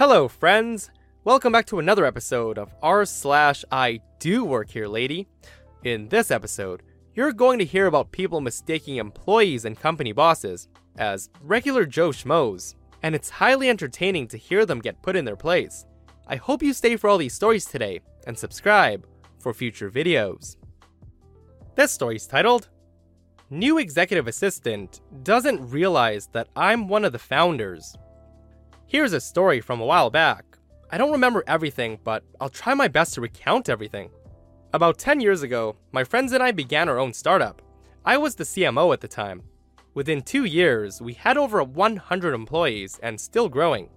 Hello, friends. Welcome back to another episode of r slash I do work here, lady. In this episode, you're going to hear about people mistaking employees and company bosses as regular Joe Schmoes, and it's highly entertaining to hear them get put in their place. I hope you stay for all these stories today and subscribe for future videos. This story's titled New Executive Assistant Doesn't Realize That I'm One of the Founders. Here's a story from a while back. I don't remember everything, but I'll try my best to recount everything. About 10 years ago, my friends and I began our own startup. I was the CMO at the time. Within two years, we had over 100 employees and still growing.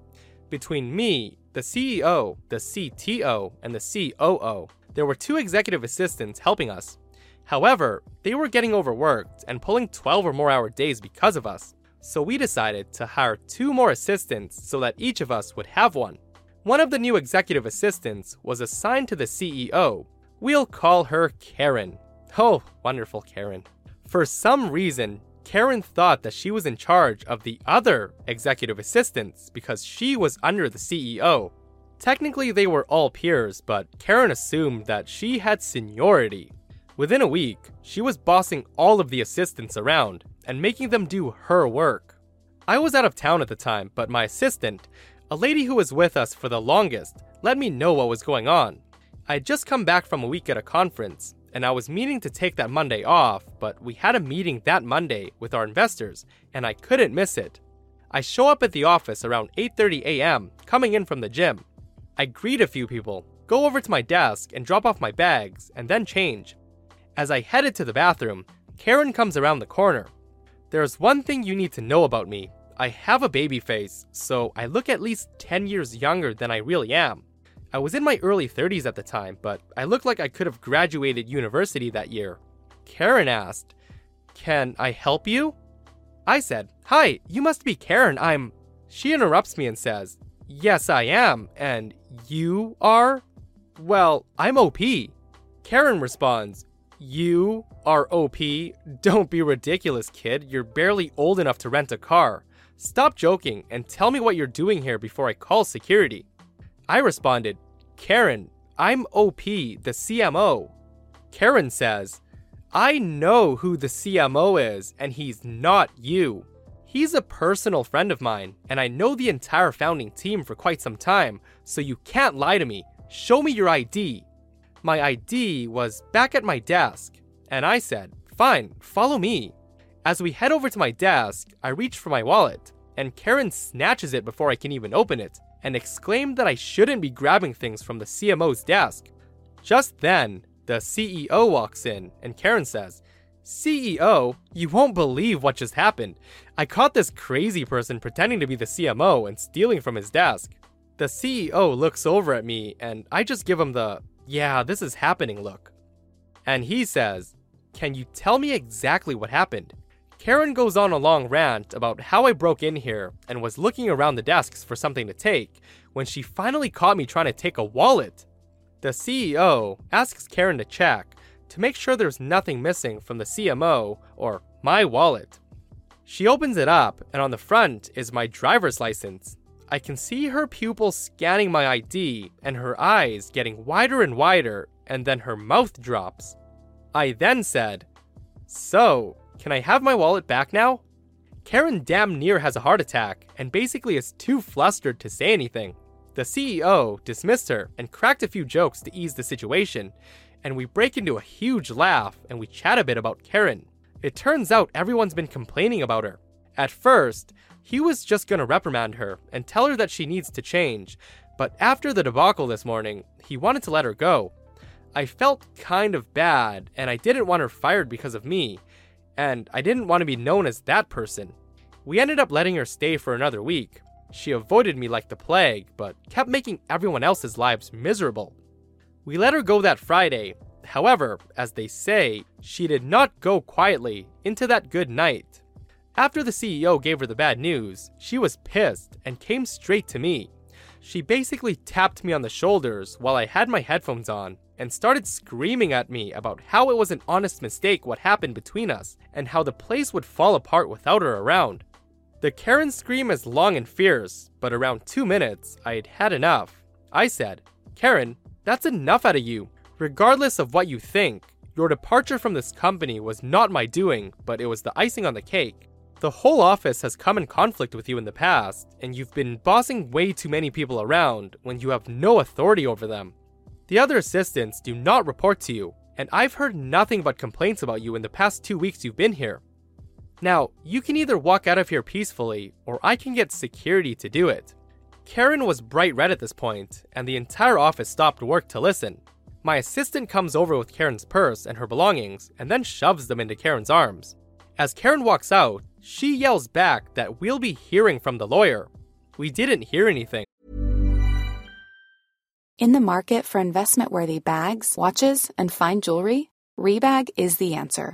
Between me, the CEO, the CTO, and the COO, there were two executive assistants helping us. However, they were getting overworked and pulling 12 or more hour days because of us. So we decided to hire two more assistants so that each of us would have one. One of the new executive assistants was assigned to the CEO. We'll call her Karen. Oh, wonderful Karen. For some reason, Karen thought that she was in charge of the other executive assistants because she was under the CEO. Technically, they were all peers, but Karen assumed that she had seniority. Within a week, she was bossing all of the assistants around and making them do her work. I was out of town at the time, but my assistant, a lady who was with us for the longest, let me know what was going on. I had just come back from a week at a conference, and I was meaning to take that Monday off, but we had a meeting that Monday with our investors, and I couldn't miss it. I show up at the office around 8:30 a.m., coming in from the gym. I greet a few people, go over to my desk and drop off my bags, and then change. As I headed to the bathroom, Karen comes around the corner. There's one thing you need to know about me. I have a baby face, so I look at least 10 years younger than I really am. I was in my early 30s at the time, but I looked like I could have graduated university that year. Karen asked, Can I help you? I said, Hi, you must be Karen. I'm. She interrupts me and says, Yes, I am. And you are? Well, I'm OP. Karen responds, You are OP? Don't be ridiculous, kid. You're barely old enough to rent a car. Stop joking and tell me what you're doing here before I call security. I responded, Karen, I'm OP, the CMO. Karen says, I know who the CMO is, and he's not you. He's a personal friend of mine, and I know the entire founding team for quite some time, so you can't lie to me. Show me your ID. My ID was back at my desk, and I said, Fine, follow me. As we head over to my desk, I reach for my wallet, and Karen snatches it before I can even open it, and exclaimed that I shouldn't be grabbing things from the CMO's desk. Just then, the CEO walks in, and Karen says, CEO, you won't believe what just happened. I caught this crazy person pretending to be the CMO and stealing from his desk. The CEO looks over at me, and I just give him the, yeah, this is happening look. And he says, Can you tell me exactly what happened? Karen goes on a long rant about how I broke in here and was looking around the desks for something to take when she finally caught me trying to take a wallet. The CEO asks Karen to check to make sure there's nothing missing from the CMO or my wallet. She opens it up, and on the front is my driver's license. I can see her pupils scanning my ID and her eyes getting wider and wider, and then her mouth drops. I then said, So, can I have my wallet back now? Karen damn near has a heart attack and basically is too flustered to say anything. The CEO dismissed her and cracked a few jokes to ease the situation, and we break into a huge laugh and we chat a bit about Karen. It turns out everyone's been complaining about her. At first, he was just gonna reprimand her and tell her that she needs to change, but after the debacle this morning, he wanted to let her go. I felt kind of bad, and I didn't want her fired because of me, and I didn't want to be known as that person. We ended up letting her stay for another week. She avoided me like the plague, but kept making everyone else's lives miserable. We let her go that Friday. However, as they say, she did not go quietly into that good night. After the CEO gave her the bad news, she was pissed and came straight to me. She basically tapped me on the shoulders while I had my headphones on and started screaming at me about how it was an honest mistake what happened between us and how the place would fall apart without her around. The Karen scream is long and fierce, but around two minutes, I had had enough. I said, Karen, that's enough out of you. Regardless of what you think, your departure from this company was not my doing, but it was the icing on the cake. The whole office has come in conflict with you in the past, and you've been bossing way too many people around when you have no authority over them. The other assistants do not report to you, and I've heard nothing but complaints about you in the past two weeks you've been here. Now, you can either walk out of here peacefully, or I can get security to do it. Karen was bright red at this point, and the entire office stopped work to listen. My assistant comes over with Karen's purse and her belongings, and then shoves them into Karen's arms. As Karen walks out, she yells back that we'll be hearing from the lawyer. We didn't hear anything. In the market for investment worthy bags, watches, and fine jewelry, Rebag is the answer.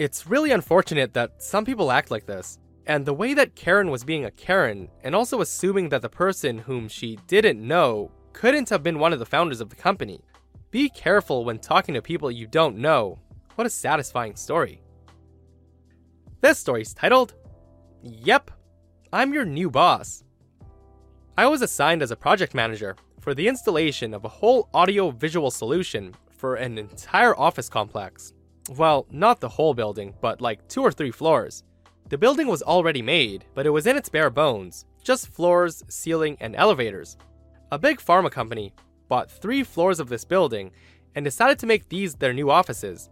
It's really unfortunate that some people act like this. And the way that Karen was being a Karen, and also assuming that the person whom she didn't know couldn't have been one of the founders of the company. Be careful when talking to people you don't know. What a satisfying story. This story's titled, Yep, I'm your new boss. I was assigned as a project manager for the installation of a whole audio visual solution for an entire office complex. Well, not the whole building, but like two or three floors. The building was already made, but it was in its bare bones just floors, ceiling, and elevators. A big pharma company bought three floors of this building and decided to make these their new offices.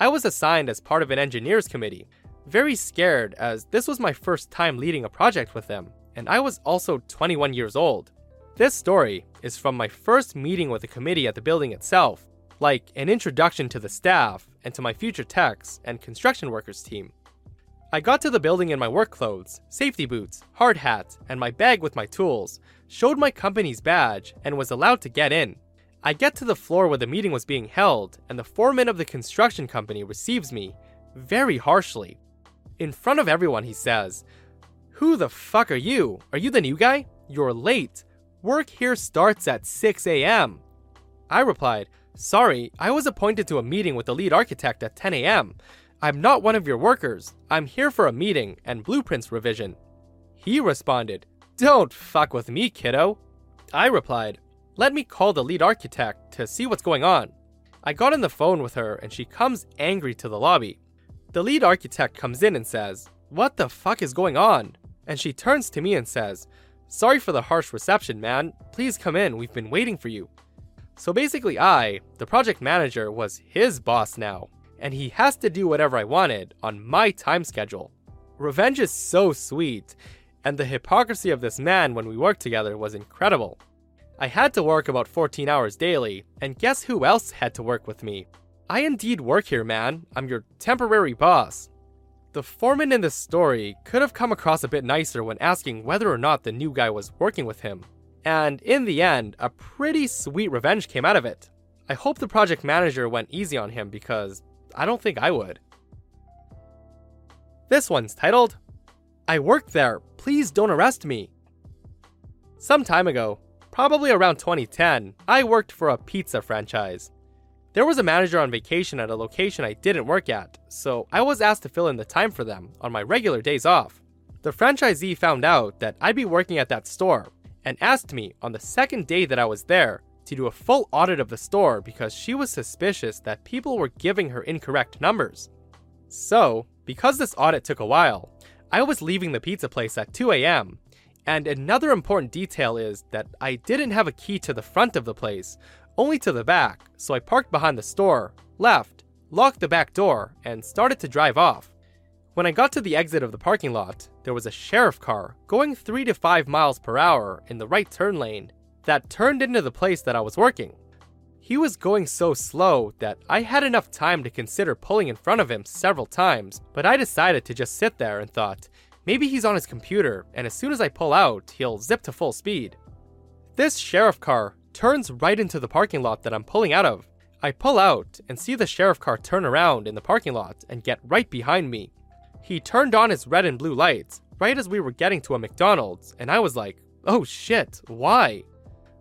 I was assigned as part of an engineers committee, very scared as this was my first time leading a project with them, and I was also 21 years old. This story is from my first meeting with the committee at the building itself, like an introduction to the staff and to my future techs and construction workers team. I got to the building in my work clothes, safety boots, hard hat, and my bag with my tools, showed my company's badge, and was allowed to get in. I get to the floor where the meeting was being held, and the foreman of the construction company receives me very harshly. In front of everyone, he says, Who the fuck are you? Are you the new guy? You're late. Work here starts at 6 a.m. I replied, Sorry, I was appointed to a meeting with the lead architect at 10 a.m. I'm not one of your workers. I'm here for a meeting and blueprints revision. He responded, Don't fuck with me, kiddo. I replied, Let me call the lead architect to see what's going on. I got on the phone with her and she comes angry to the lobby. The lead architect comes in and says, What the fuck is going on? And she turns to me and says, Sorry for the harsh reception, man. Please come in. We've been waiting for you. So basically, I, the project manager, was his boss now, and he has to do whatever I wanted on my time schedule. Revenge is so sweet, and the hypocrisy of this man when we worked together was incredible. I had to work about 14 hours daily, and guess who else had to work with me? I indeed work here, man. I'm your temporary boss. The foreman in this story could have come across a bit nicer when asking whether or not the new guy was working with him. And in the end, a pretty sweet revenge came out of it. I hope the project manager went easy on him because I don't think I would. This one's titled I work there. Please don't arrest me. Some time ago, probably around 2010, I worked for a pizza franchise. There was a manager on vacation at a location I didn't work at, so I was asked to fill in the time for them on my regular days off. The franchisee found out that I'd be working at that store and asked me on the second day that I was there to do a full audit of the store because she was suspicious that people were giving her incorrect numbers. So, because this audit took a while, I was leaving the pizza place at 2 a.m. And another important detail is that I didn't have a key to the front of the place, only to the back, so I parked behind the store, left, locked the back door, and started to drive off. When I got to the exit of the parking lot, there was a sheriff car going 3 to 5 miles per hour in the right turn lane that turned into the place that I was working. He was going so slow that I had enough time to consider pulling in front of him several times, but I decided to just sit there and thought, maybe he's on his computer, and as soon as I pull out, he'll zip to full speed. This sheriff car turns right into the parking lot that I'm pulling out of. I pull out and see the sheriff car turn around in the parking lot and get right behind me. He turned on his red and blue lights right as we were getting to a McDonald's, and I was like, oh shit, why?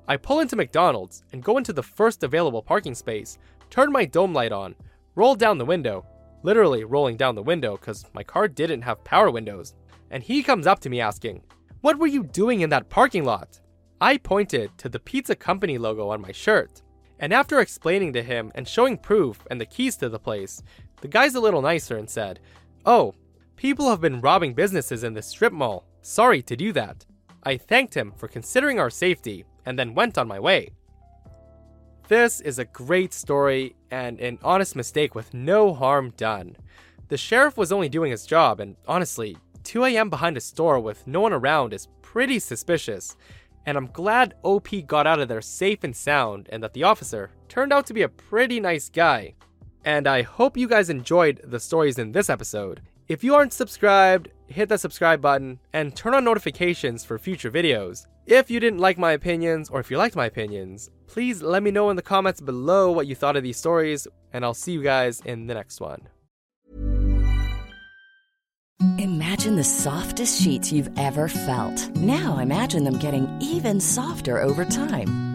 I pull into McDonald's and go into the first available parking space, turn my dome light on, roll down the window, literally rolling down the window because my car didn't have power windows, and he comes up to me asking, What were you doing in that parking lot? I pointed to the pizza company logo on my shirt, and after explaining to him and showing proof and the keys to the place, the guy's a little nicer and said, Oh, people have been robbing businesses in this strip mall. Sorry to do that. I thanked him for considering our safety and then went on my way. This is a great story and an honest mistake with no harm done. The sheriff was only doing his job, and honestly, 2 a.m. behind a store with no one around is pretty suspicious. And I'm glad OP got out of there safe and sound, and that the officer turned out to be a pretty nice guy. And I hope you guys enjoyed the stories in this episode. If you aren't subscribed, hit that subscribe button and turn on notifications for future videos. If you didn't like my opinions, or if you liked my opinions, please let me know in the comments below what you thought of these stories, and I'll see you guys in the next one. Imagine the softest sheets you've ever felt. Now imagine them getting even softer over time.